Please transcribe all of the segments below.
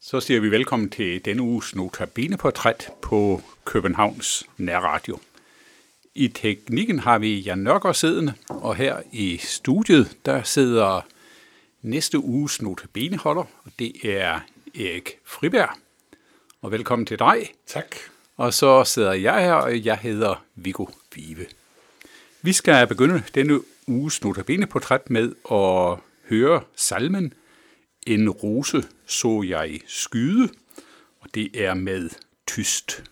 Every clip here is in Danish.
Så siger vi velkommen til denne uges Notabene-portræt på Københavns Nærradio. I teknikken har vi Jan Nørgaard siddende, og her i studiet, der sidder næste uges Notabene-holder, og det er Erik Friberg. Og velkommen til dig. Tak. Og så sidder jeg her, og jeg hedder Viggo Vive. Vi skal begynde denne uges Notabene-portræt med at høre salmen en rose så jeg skyde, og det er med tyst.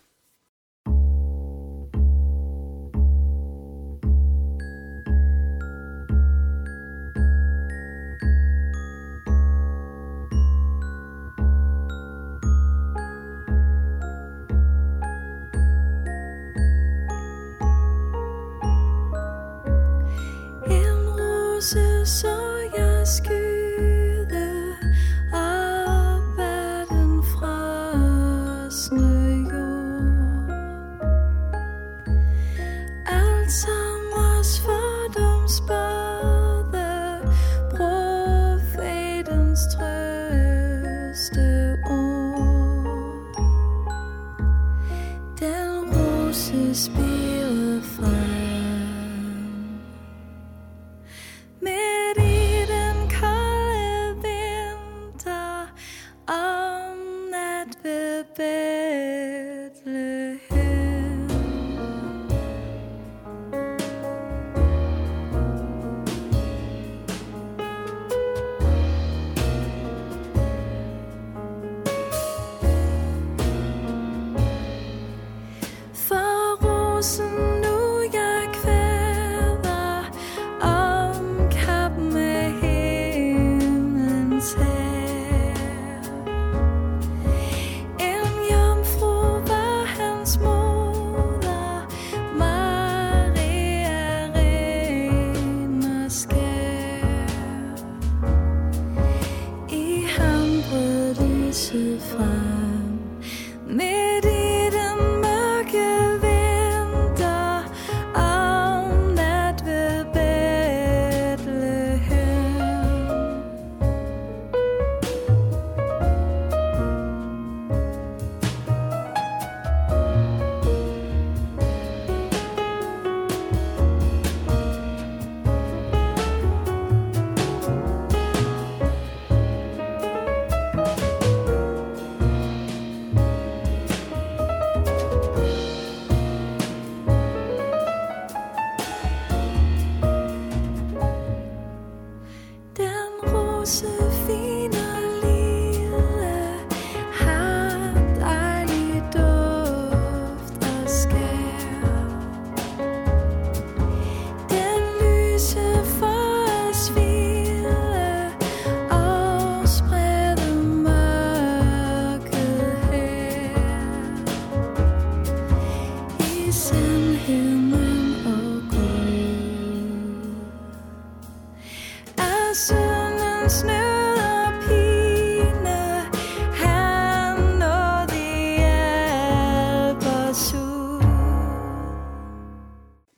Ved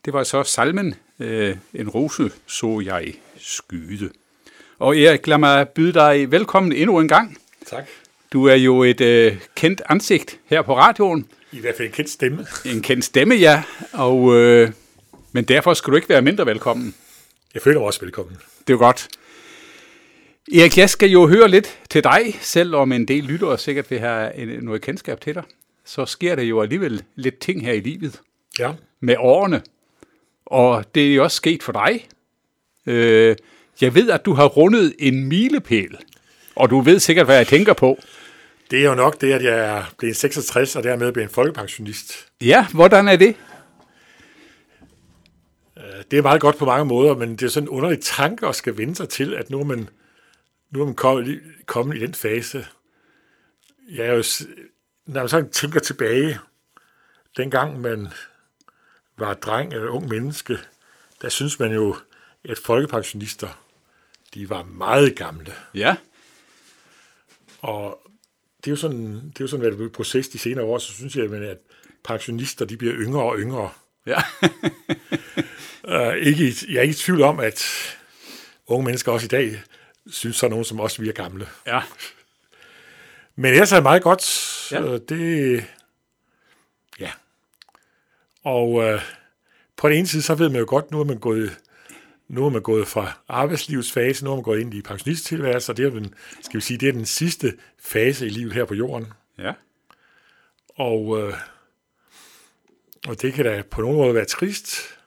Det var så salmen øh, En rose så jeg skyde. Og Erik, lad mig byde dig velkommen endnu en gang. Tak. Du er jo et øh, kendt ansigt her på radioen. I hvert fald en kendt stemme. En kendt stemme, ja. Og, øh, men derfor skal du ikke være mindre velkommen. Jeg føler mig også velkommen. Det er godt. Erik, jeg skal jo høre lidt til dig, selvom en del lyttere sikkert vil have en- noget kendskab til dig. Så sker der jo alligevel lidt ting her i livet Ja. med årene. Og det er jo også sket for dig. Øh, jeg ved, at du har rundet en milepæl. Og du ved sikkert, hvad jeg tænker på. Det er jo nok det, at jeg er blevet 66 og dermed blevet en folkepensionist. Ja, hvordan er det? Øh, Det er meget godt på mange måder, men det er sådan en underlig tanke at skal vende sig til, at nu er man, nu er man kommet, kommet i den fase. Jeg er jo, når man sådan tænker tilbage, dengang man var dreng eller ung menneske, der synes man jo, at folkepensionister, de var meget gamle. Ja, Og det er jo sådan, det er jo sådan været en proces de senere år, så synes jeg, at pensionister, de bliver yngre og yngre. ja. Uh, ikke, jeg er ikke i tvivl om, at unge mennesker også i dag synes, så er nogen, som også vi er gamle. ja. Men ellers er det meget godt. Ja. Ja. Det. Og øh, på den ene side, så ved man jo godt, nu er man gået, nu er man gået fra arbejdslivsfase, nu er man gået ind i pensionisttilværelse, og det er, den, skal vi sige, det er den sidste fase i livet her på jorden. Ja. Og, øh, og det kan da på nogen måde være trist.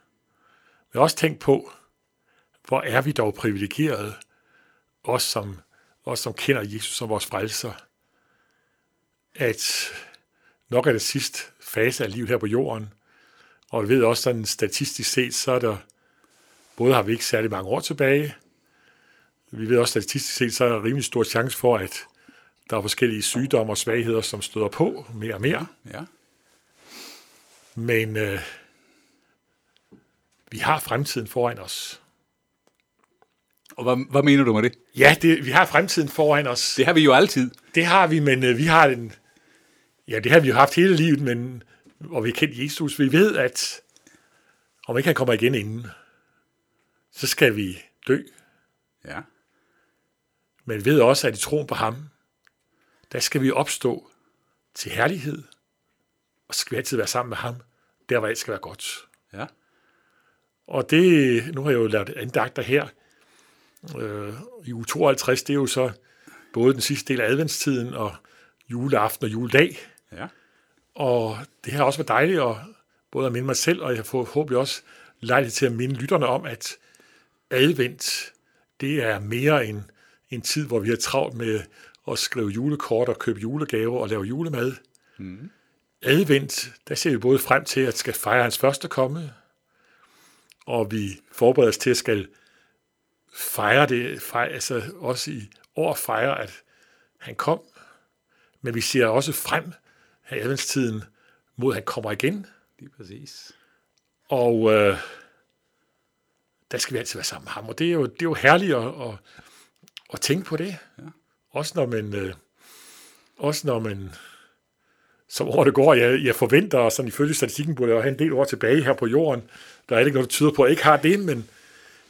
Men også tænk på, hvor er vi dog privilegerede, os som, os som kender Jesus som vores frelser, at nok er det sidste fase af livet her på jorden, og vi ved også sådan statistisk set, så er der, både har vi ikke særlig mange år tilbage, vi ved også statistisk set, så er der rimelig stor chance for, at der er forskellige sygdomme og svagheder, som støder på mere og mere. Ja. Men øh, vi har fremtiden foran os. Og hvad, hvad mener du med det? Ja, det, vi har fremtiden foran os. Det har vi jo altid. Det har vi, men øh, vi har den... Ja, det har vi jo haft hele livet, men og vi kendt Jesus. Vi ved, at om ikke han kommer igen inden, så skal vi dø. Ja. Men vi ved også, at i troen på ham, der skal vi opstå til herlighed, og så skal vi altid være sammen med ham, der hvor alt skal være godt. Ja. Og det, nu har jeg jo lavet andagter her, øh, i uge 52, det er jo så både den sidste del af adventstiden og juleaften og juledag. Ja. Og det har også været dejligt at både at minde mig selv, og jeg har forhåbentlig også lejlighed til at minde lytterne om, at advent, det er mere end en tid, hvor vi har travlt med at skrive julekort og købe julegaver og lave julemad. Mm. Advent, der ser vi både frem til, at skal fejre hans første komme, og vi forbereder os til at skal fejre det, fejre, altså også i år fejre, at han kom. Men vi ser også frem i adventstiden mod, at han kommer igen. Lige præcis. Og øh, der skal vi altid være sammen med ham. Og det er jo, det er jo herligt at, at, at tænke på det. Ja. Også når man, øh, også når man som året går, jeg, jeg forventer, og sådan ifølge statistikken burde jeg have en del år tilbage her på jorden. Der er ikke noget, der tyder på, at jeg ikke har det, men,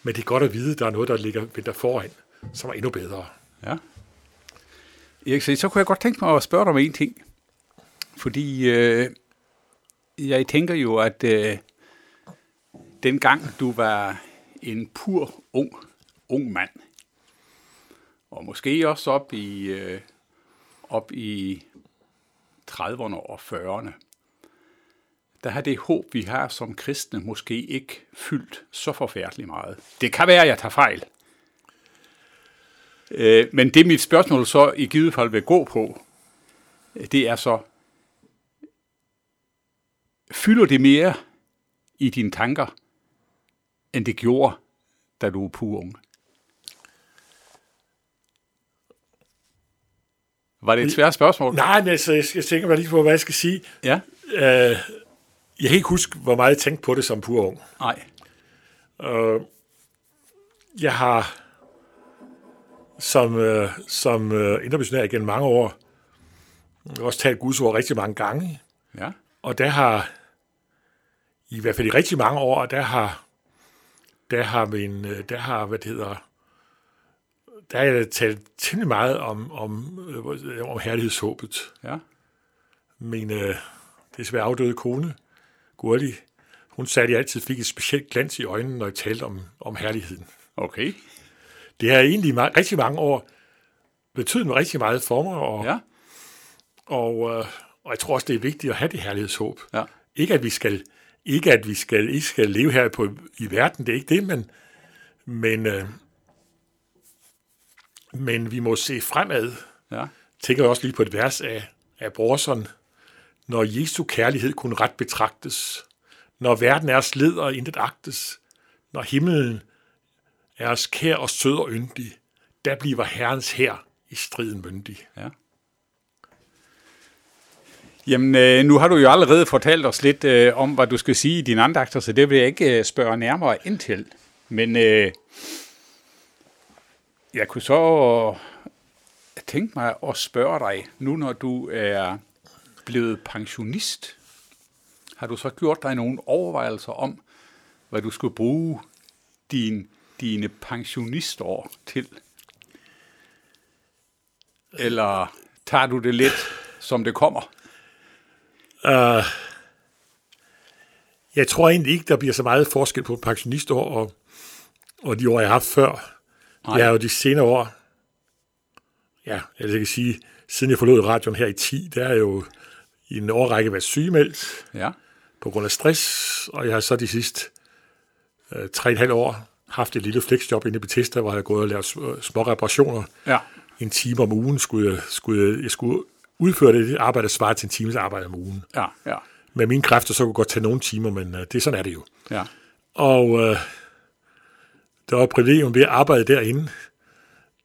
men det er godt at vide, at der er noget, der ligger venter foran, som er endnu bedre. Ja. Erik, så kunne jeg godt tænke mig at spørge dig om en ting. Fordi øh, jeg tænker jo, at øh, dengang du var en pur ung, ung mand, og måske også op i, øh, op i 30'erne og 40'erne, der har det håb, vi har som kristne, måske ikke fyldt så forfærdeligt meget. Det kan være, at jeg tager fejl. Øh, men det mit spørgsmål så i givet fald vil gå på, det er så, fylder det mere i dine tanker, end det gjorde, da du var pur ung? Var det et svært spørgsmål? Nej, men altså, jeg, jeg tænker mig lige på, hvad jeg skal sige. Ja? Øh, jeg kan ikke huske, hvor meget jeg tænkte på det som pur ung. Nej. Øh, jeg har som, øh, som øh, intermissionær igennem mange år også talt Guds ord rigtig mange gange. Ja? Og der har, i hvert fald i rigtig mange år, der har, der har min, øh, der har, hvad det hedder, der har jeg talt temmelig meget om, om, øh, om herlighedshåbet. Ja? Min øh, desværre afdøde kone, Gurli, hun sagde, at jeg altid fik et specielt glans i øjnene, når jeg talte om, om herligheden. Okay. Det har egentlig ma- rigtig mange år betydet mig rigtig meget for mig, og, Ja? og, øh, og jeg tror også, det er vigtigt at have det herlighedshåb. Ja. Ikke at vi skal, ikke at vi skal, ikke skal leve her på, i verden, det er ikke det, men, men, øh, men vi må se fremad. Ja? tænker også lige på et vers af, af Brorson. Når Jesu kærlighed kunne ret betragtes, når verden er os led og intet agtes, når himlen er os kær og sød og yndig, der bliver Herrens her i striden myndig. Ja. Jamen, øh, nu har du jo allerede fortalt os lidt øh, om, hvad du skal sige i dine andagter, så det vil jeg ikke øh, spørge nærmere ind til. Men øh, jeg kunne så tænke mig at spørge dig, nu når du er blevet pensionist, har du så gjort dig nogle overvejelser om, hvad du skulle bruge din, dine pensionistår til? Eller tager du det lidt, som det kommer? Uh, jeg tror egentlig ikke, der bliver så meget forskel på pensionistår og, og de år, jeg har haft før. Nej. Jeg er jo de senere år, ja, jeg kan sige, siden jeg forlod radioen her i 10, der er jo i en årrække været sygemeldt Ja. på grund af stress, og jeg har så de sidste øh, tre og et halvt år haft et lille flexjob inde i Bethesda, hvor jeg har gået og lavet sm- små reparationer. Ja. En time om ugen skulle jeg, skulle jeg, jeg skulle udføre det arbejde, der svarer til en times arbejde om ugen. Ja, ja, Med mine kræfter, så kunne det godt tage nogle timer, men øh, det sådan er det jo. ja. Og øh, der var et privilegium ved at arbejde derinde.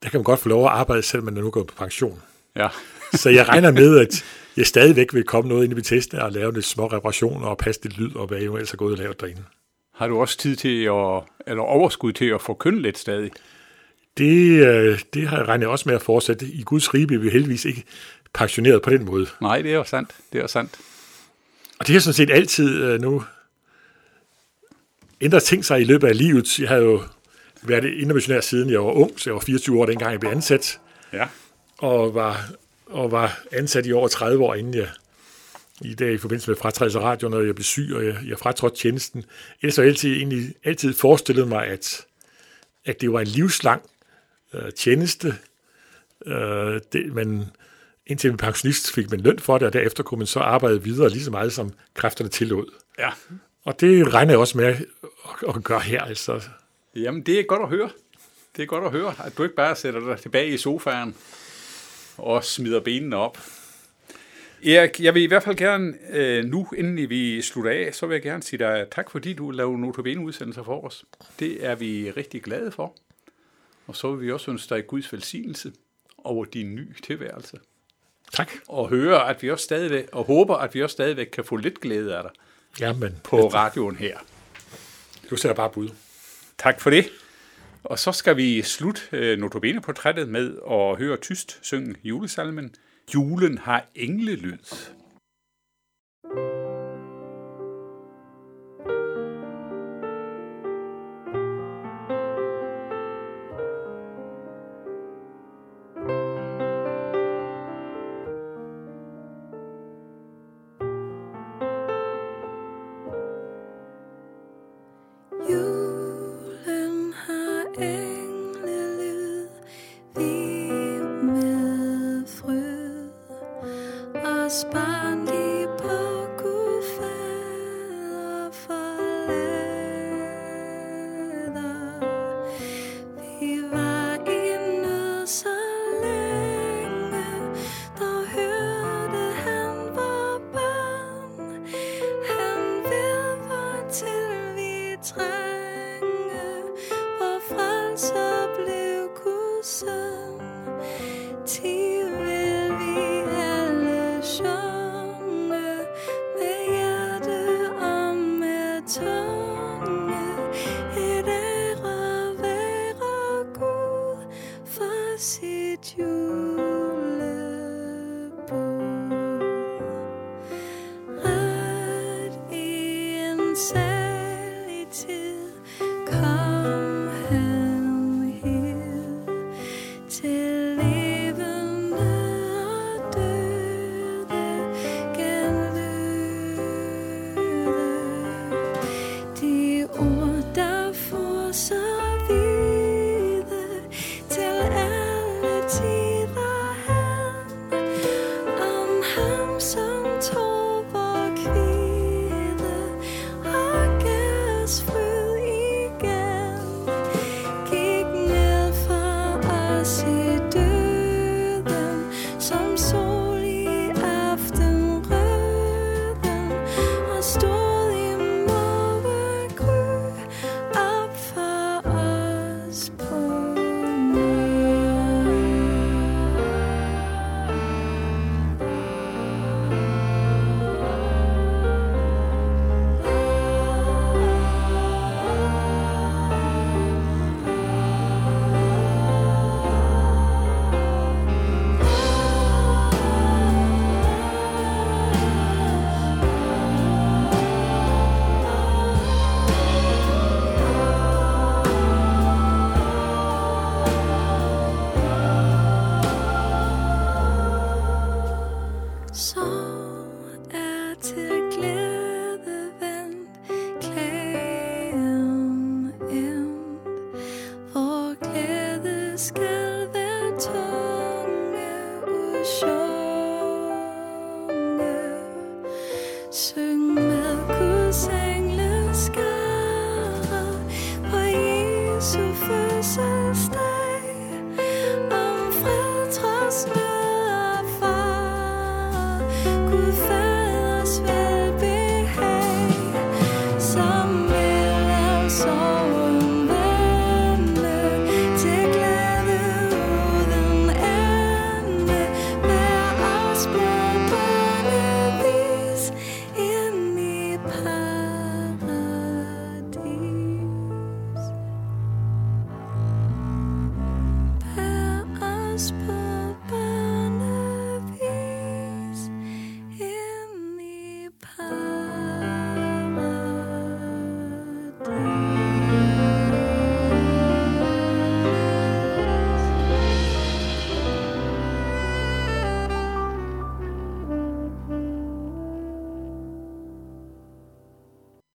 Der kan man godt få lov at arbejde, selvom man nu går på pension. ja. Så jeg regner med, at jeg stadigvæk vil komme noget ind i Bethesda og lave lidt små reparationer og passe lidt lyd og hvad jeg jo ellers har gået og lavet derinde. Har du også tid til at, eller overskud til at forkynde lidt stadig? Det, øh, det har jeg regnet også med at fortsætte. I Guds rige bliver vi heldigvis ikke pensioneret på den måde. Nej, det er jo sandt. Det er jo sandt. Og det har sådan set altid øh, nu ændret ting sig i løbet af livet. Jeg har jo været indermissionær siden jeg var ung, så jeg var 24 år dengang jeg blev ansat. Ja. og var, og var ansat i over 30 år, inden jeg i dag i forbindelse med fratrædelse af radio, når jeg blev syg, og jeg, jeg fratrådte tjenesten. Ellers har jeg altid, egentlig, altid forestillet mig, at, at det var en livslang øh, tjeneste. Øh, det, man, indtil man pensionist fik man løn for det, og derefter kunne man så arbejde videre lige så meget, som kræfterne tillod. Ja. Og det regner jeg også med at, at gøre her. Altså. Jamen, det er godt at høre. Det er godt at høre, at du ikke bare sætter dig tilbage i sofaen og smider benene op. Erik, jeg vil i hvert fald gerne øh, nu, inden vi slutter af, så vil jeg gerne sige dig tak, fordi du lavede notabene udsendelser for os. Det er vi rigtig glade for. Og så vil vi også ønske dig Guds velsignelse over din nye tilværelse. Tak. Og høre, at vi også stadigvæk, og håber, at vi også stadigvæk kan få lidt glæde af dig Jamen, på radioen her. du sætter bare bud. Tak for det. Og så skal vi slutte øh, Notabene-portrættet med at høre tyst synge julesalmen. Julen har englelyd. Os